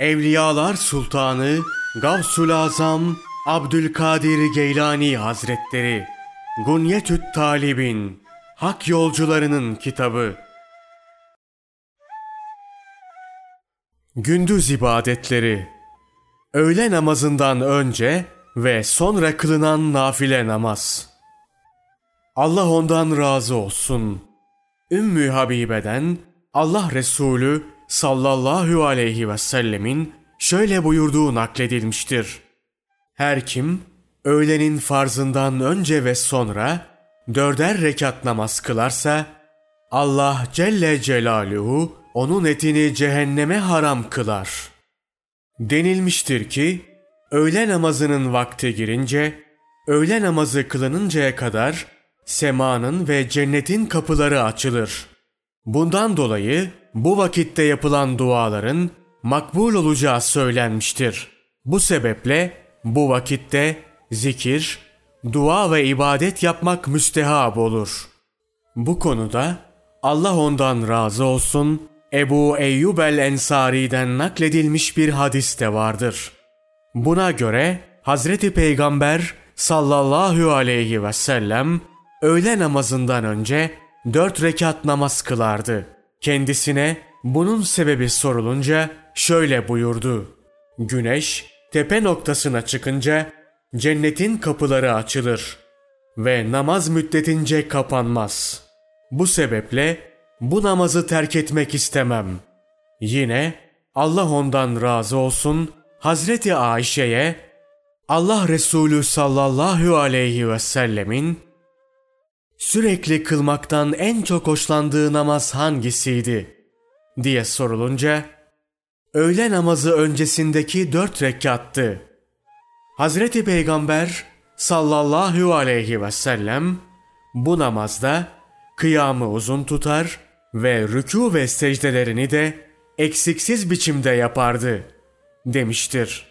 Evliyalar Sultanı Gavsul Azam Abdülkadir Geylani Hazretleri Gunyetüt Talibin Hak Yolcularının Kitabı Gündüz ibadetleri Öğle namazından önce ve sonra kılınan nafile namaz. Allah ondan razı olsun. Ümmü Habibe'den Allah Resulü sallallahu aleyhi ve sellemin şöyle buyurduğu nakledilmiştir. Her kim öğlenin farzından önce ve sonra dörder rekat namaz kılarsa Allah Celle Celaluhu onun etini cehenneme haram kılar. Denilmiştir ki öğle namazının vakti girince öğle namazı kılınıncaya kadar semanın ve cennetin kapıları açılır. Bundan dolayı bu vakitte yapılan duaların makbul olacağı söylenmiştir. Bu sebeple bu vakitte zikir, dua ve ibadet yapmak müstehab olur. Bu konuda Allah ondan razı olsun Ebu Eyyub el-Ensari'den nakledilmiş bir hadis de vardır. Buna göre Hazreti Peygamber sallallahu aleyhi ve sellem öğle namazından önce dört rekat namaz kılardı. Kendisine bunun sebebi sorulunca şöyle buyurdu. Güneş tepe noktasına çıkınca cennetin kapıları açılır ve namaz müddetince kapanmaz. Bu sebeple bu namazı terk etmek istemem. Yine Allah ondan razı olsun Hazreti Ayşe'ye Allah Resulü sallallahu aleyhi ve sellemin sürekli kılmaktan en çok hoşlandığı namaz hangisiydi diye sorulunca öğle namazı öncesindeki dört rekattı. Hazreti Peygamber sallallahu aleyhi ve sellem bu namazda kıyamı uzun tutar ve rükû ve secdelerini de eksiksiz biçimde yapardı demiştir.